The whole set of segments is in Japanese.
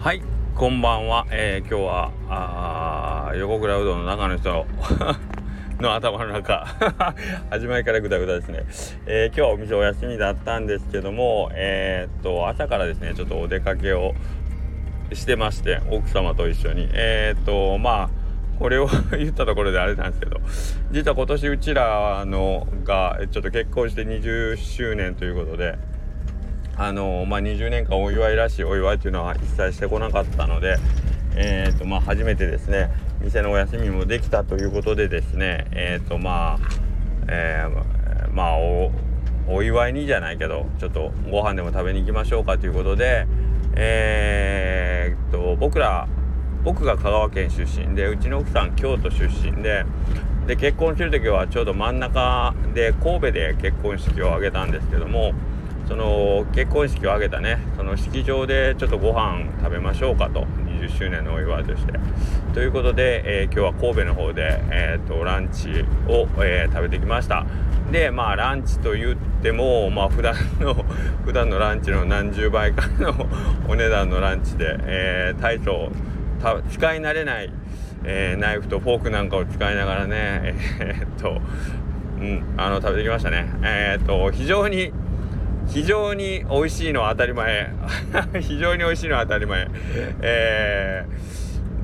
はいこんばんは、えー、今日はあ横倉うどんの中の人の 頭の中 始まりからぐだぐだですね、えー、今日はお店お休みだったんですけどもえー、っと朝からですねちょっとお出かけをしてまして奥様と一緒に。えー、っとまあこれを 言ったところであれなんですけど実は今年うちらのがちょっと結婚して20周年ということであのまあ、20年間お祝いらしいお祝いというのは一切してこなかったので、えーとまあ、初めてですね店のお休みもできたということでですねえっ、ー、とまあ、えー、まあおお祝いにじゃないけどちょっとご飯でも食べに行きましょうかということでえー、と僕ら僕が香川県出身でうちの奥さん京都出身でで結婚してる時はちょうど真ん中で神戸で結婚式を挙げたんですけどもその結婚式を挙げたねその式場でちょっとご飯食べましょうかと20周年のお祝いとして。ということで、えー、今日は神戸の方で、えーと、ランチを、えー、食べてきました。でまあランチと言ってもまあ普段の 普段のランチの何十倍かの お値段のランチで、えー、大将使い慣れない、えー、ナイフとフォークなんかを使いながらねえー、っとうんあの食べてきましたね。え、っと非常に非常に美味しいのは当たり前。非常に美味しいのは当たり前。え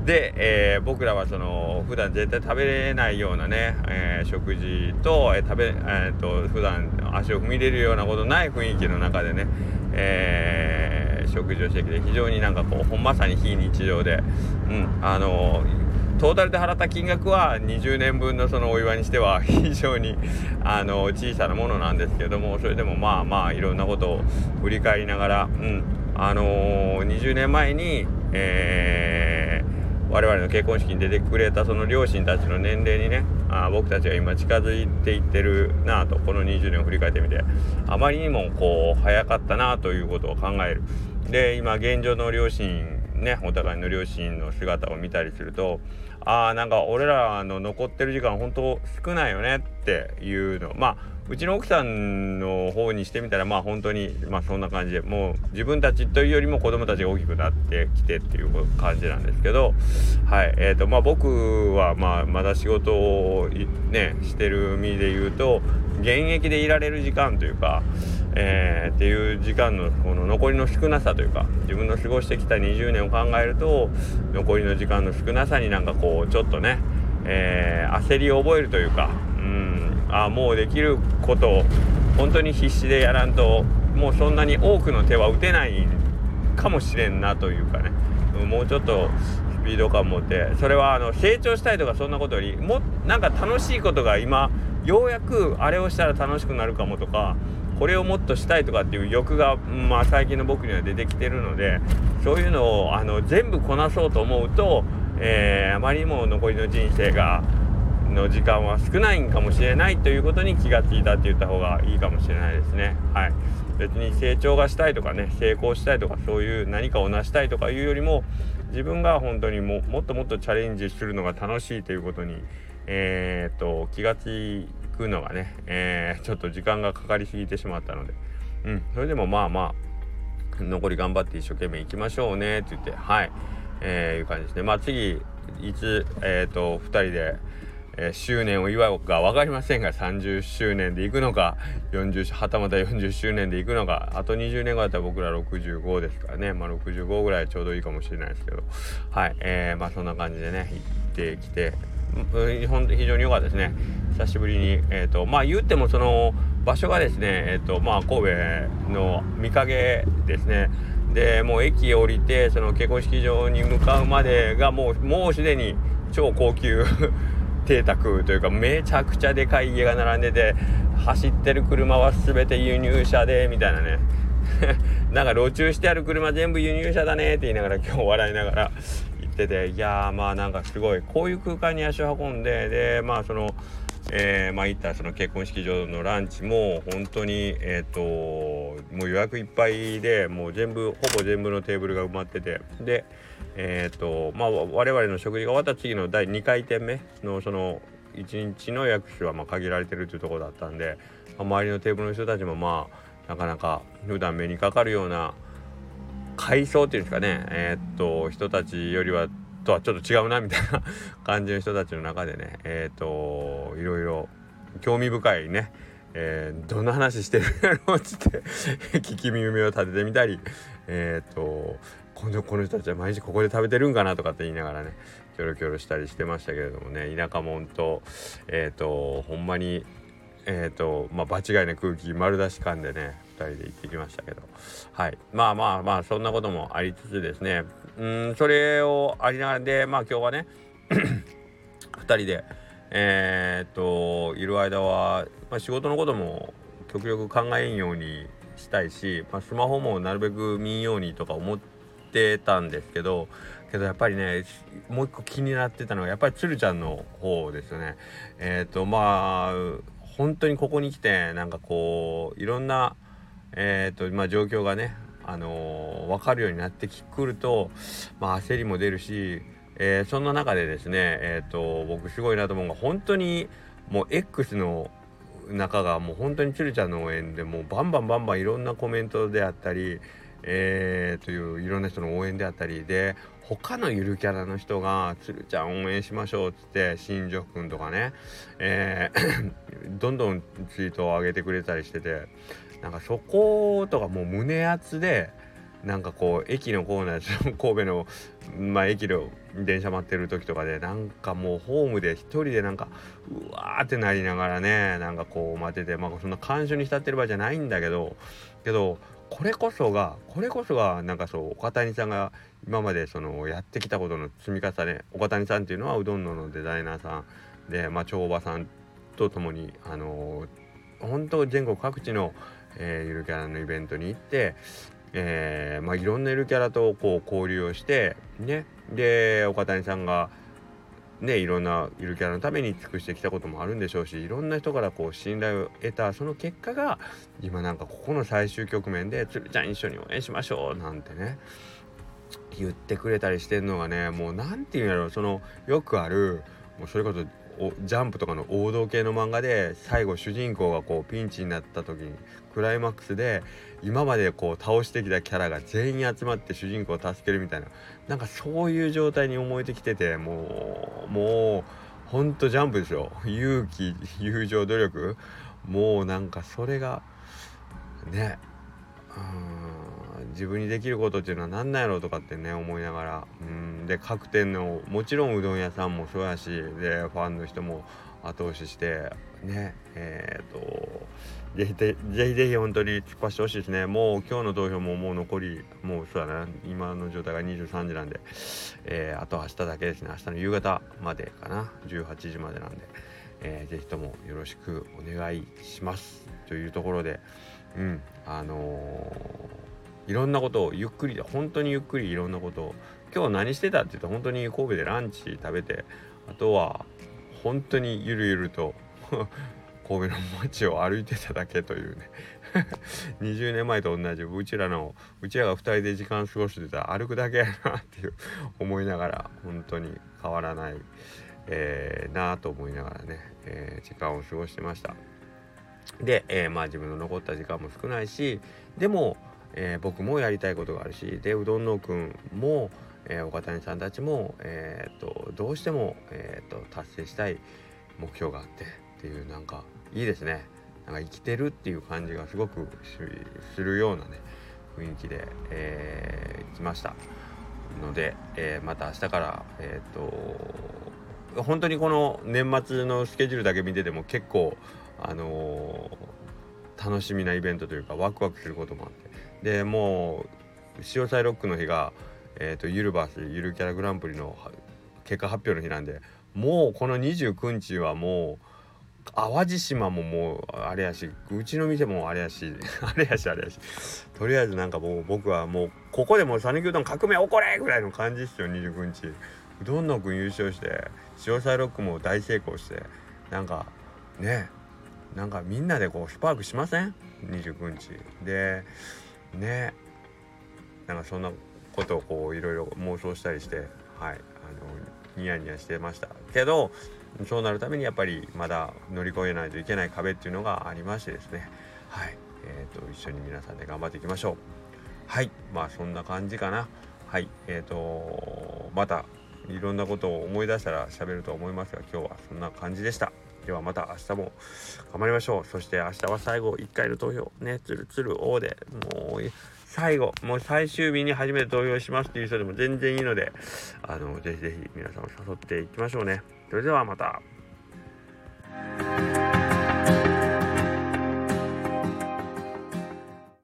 ー、で、えー、僕らはその普段絶対食べれないようなね、えー、食事と、えー、食べ、えーと、普段足を踏み入れるようなことない雰囲気の中でね、えー、食事をしてきて非常になんかこうほんまさに非日常で、うん、あのートータルで払った金額は20年分のそのお祝いにしては 非常にあの小さなものなんですけどもそれでもまあまあいろんなことを振り返りながら、うんあのー、20年前に、えー、我々の結婚式に出てくれたその両親たちの年齢にねあ僕たちが今近づいていってるなとこの20年を振り返ってみてあまりにもこう早かったなということを考える。で今現状の両親ねお互いの両親の姿を見たりするとああなんか俺らの残ってる時間本当少ないよねっていうの。まあうちの奥さんの方にしてみたらまあ本当にまあそんな感じでもう自分たちというよりも子供たちが大きくなってきてっていう感じなんですけどはいえーとまあ僕はまあまだ仕事をねしてる身で言うと現役でいられる時間というかえー、っていう時間のこの残りの少なさというか自分の過ごしてきた20年を考えると残りの時間の少なさになんかこうちょっとね、えー、焦りを覚えるというかうんあもうできることを本当に必死でやらんともうそんなに多くの手は打てないかもしれんなというかね。もうちょっとスピード感持ってそれはあの成長したいとかそんなことよりもなんか楽しいことが今ようやくあれをしたら楽しくなるかもとかこれをもっとしたいとかっていう欲が、まあ、最近の僕には出てきてるのでそういうのをあの全部こなそうと思うと、えー、あまりにも残りの人生がの時間は少ないんかもしれないということに気がついたって言った方がいいかもしれないですね。はい、別に成長がしたいとかね成功したいとかそういう何かを成したいとかいうよりも自分が本当にももっともっとチャレンジするのが楽しいということに、えー、っと気がつくのがね、えー、ちょっと時間がかかりすぎてしまったので、うん、それでもまあまあ残り頑張って一生懸命いきましょうねって言ってはい、えー、いう感じですね。まあ次いつえっ、ー、と2人で、えー、周年を祝うか分かりませんが30周年でいくのか40はたまた40周年でいくのかあと20年後だったら僕ら65ですからね。まあ65ぐらいちょうどいいかもしれないですけど。はいえー、まあそんな感じでね行ってきて非常に良かったですね。久しぶりにえ、ー、とまあ言ってもその場所がですねえ、ー、とまあ神戸の御影ですね。でもう駅降りてその結婚式場に向かうまでがもうもうすでに超高級 邸宅というかめちゃくちゃでかい家が並んでて走ってる車は全て輸入車でみたいなね。なんか路駐してある車全部輸入車だねって言いながら今日笑いながらってていやまあなんかすごいこういう空間に足を運んででまあそのえー、まあ行ったその結婚式場のランチも本当にえっ、ー、ともう予約いっぱいでもう全部ほぼ全部のテーブルが埋まっててでえっ、ー、とまあ我々の食事が終わった次の第2回転目のその1日の予約数はまあ限られてるというところだったんで、まあ、周りのテーブルの人たちもまあなかなか普段目にかかるような階層っていうんですかね。えー、っと人たちよりはとはちょっと違うなみたいな 感じの人たちの中でね。えー、っといろいろ興味深いね。えー、どんな話してるやろっつって 聞き耳を立ててみたり。えっ、とこのこの人たちは毎日ここで食べてるんかなとかって言いながらねキョロキョロしたりしてましたけれどもね。田舎者とえっ、とほんまにえっ、とまあ場違いな空気丸出し感でね人で行ってきましたけど。はい。まあまあまあそんなこともありつつですね。うんそれをありながらでまあ今日はね 2人でえっ、といる間は、まあ、仕事のことも極力考えんようにしたいし、まあ、スマホもなるべく見んようにとか思ってたんですけどけどやっぱりねもう一個気になってたのはやっぱりつるちゃんの方ですよね。えっ、とまあ本当にここに来てなんかこういろんな、えーとまあ、状況がね、あのー、分かるようになってくると、まあ、焦りも出るし、えー、そんな中でですね、えーと、僕すごいなと思うのが本当にもう X の中がもう本当につるちゃんの応援でもうバンバンバンバンいろんなコメントであったり、えー、といういろんな人の応援であったりで他のゆるキャラの人が「つるちゃん応援しましょう」っつって新庄くんとかね、えー どんどんツイートを上げてくれたりしててなんかそことかもう胸熱でなんかこう駅のコーナー 神戸の、まあ、駅の電車待ってる時とかでなんかもうホームで一人でなんかうわーってなりながらねなんかこう待っててまあそんな感傷に浸ってる場合じゃないんだけどけどこれこそがこれこそがなんかそう岡谷さんが今までそのやってきたことの積み重ね岡谷さんっていうのはうどんののデザイナーさんで、まあ、長場さんと共にあのー、本当全国各地の、えー、ゆるキャラのイベントに行って、えーまあ、いろんなゆるキャラとこう交流をしてね。で岡谷さんがねいろんなゆるキャラのために尽くしてきたこともあるんでしょうしいろんな人からこう信頼を得たその結果が今なんかここの最終局面で「つるちゃん一緒に応援しましょう」なんてね言ってくれたりしてんのがねもう何て言うんやろそのよくあるもうそれこそジャンプとかの王道系の漫画で最後主人公がこうピンチになった時にクライマックスで今までこう倒してきたキャラが全員集まって主人公を助けるみたいななんかそういう状態に思えてきててもうもうほんとジャンプですよ。勇気友情努力。もうなんかそれがね。うん。自分にできることっていうのは何なんやろうとかってね思いながら。うん。で各店のもちろんうどん屋さんもそうやしでファンの人も後押ししてねえっ、ー、とぜひぜひぜひ本当に突っ走ってほしいですね。もう今日の投票ももう残りもうそうだな。今の状態が23時なんで、えー、あと明日だけですね。明日の夕方までかな。18時までなんで、えー、ぜひともよろしくお願いします。というところでうん。あのー、いろんなことをゆっくりで本当にゆっくりいろんなことを今日何してたって言うと本当に神戸でランチ食べてあとは本当にゆるゆると神戸の街を歩いてただけというね。20年前と同じうちらのうちらが2人で時間過ごしてた歩くだけやなっていう思いながら本当に変わらない、えー、なあと思いながらね、えー、時間を過ごしてました。で、えー、まあ自分の残った時間も少ないしでも、えー、僕もやりたいことがあるしでうどんのくんも、えー、岡谷さんたちも、えーと、どうしても、えーと達成したい目標があってっていうなんかいいですね。なんか生きてるっていう感じがすごくするようなね雰囲気で、えー、来ました。ので、えー、また明日からえっ、と本当にこの年末のスケジュールだけ見てても結構あのー、楽しみなイベントというかワクワクすることもあってでもう潮騒ロックの日が、えーと、ユルバスゆるキャラグランプリの結果発表の日なんでもうこの29日はもう淡路島ももうあれやしうちの店もあれやし あれやしあれやし。とりあえずなんかもう僕はもうここでもう讃岐うどん革命起これぐらいの感じですよ29日。うどんのくん優勝して潮騒ロックも大成功してなんかねなんかみんなでこうスパークしません？29日。でね。なんかそんなことをこういろいろ妄想したりしてはいあのニヤニヤしてました。けどそうなるためにやっぱりまだ乗り越えないといけない壁っていうのがありましてですね。はい、えーと、一緒に皆さんで頑張っていきましょう。はいまあそんな感じかな。はいえーとまたいろんなことを思い出したら喋ると思いますが今日はそんな感じでした。ではまた明日も頑張りましょう。そして明日は最後1回の投票。ねつるつる王でもう最後もう最終日に初めて投票しますっていう人でも全然いいのであのぜひぜひ皆さんを誘っていきましょうね。それではまた。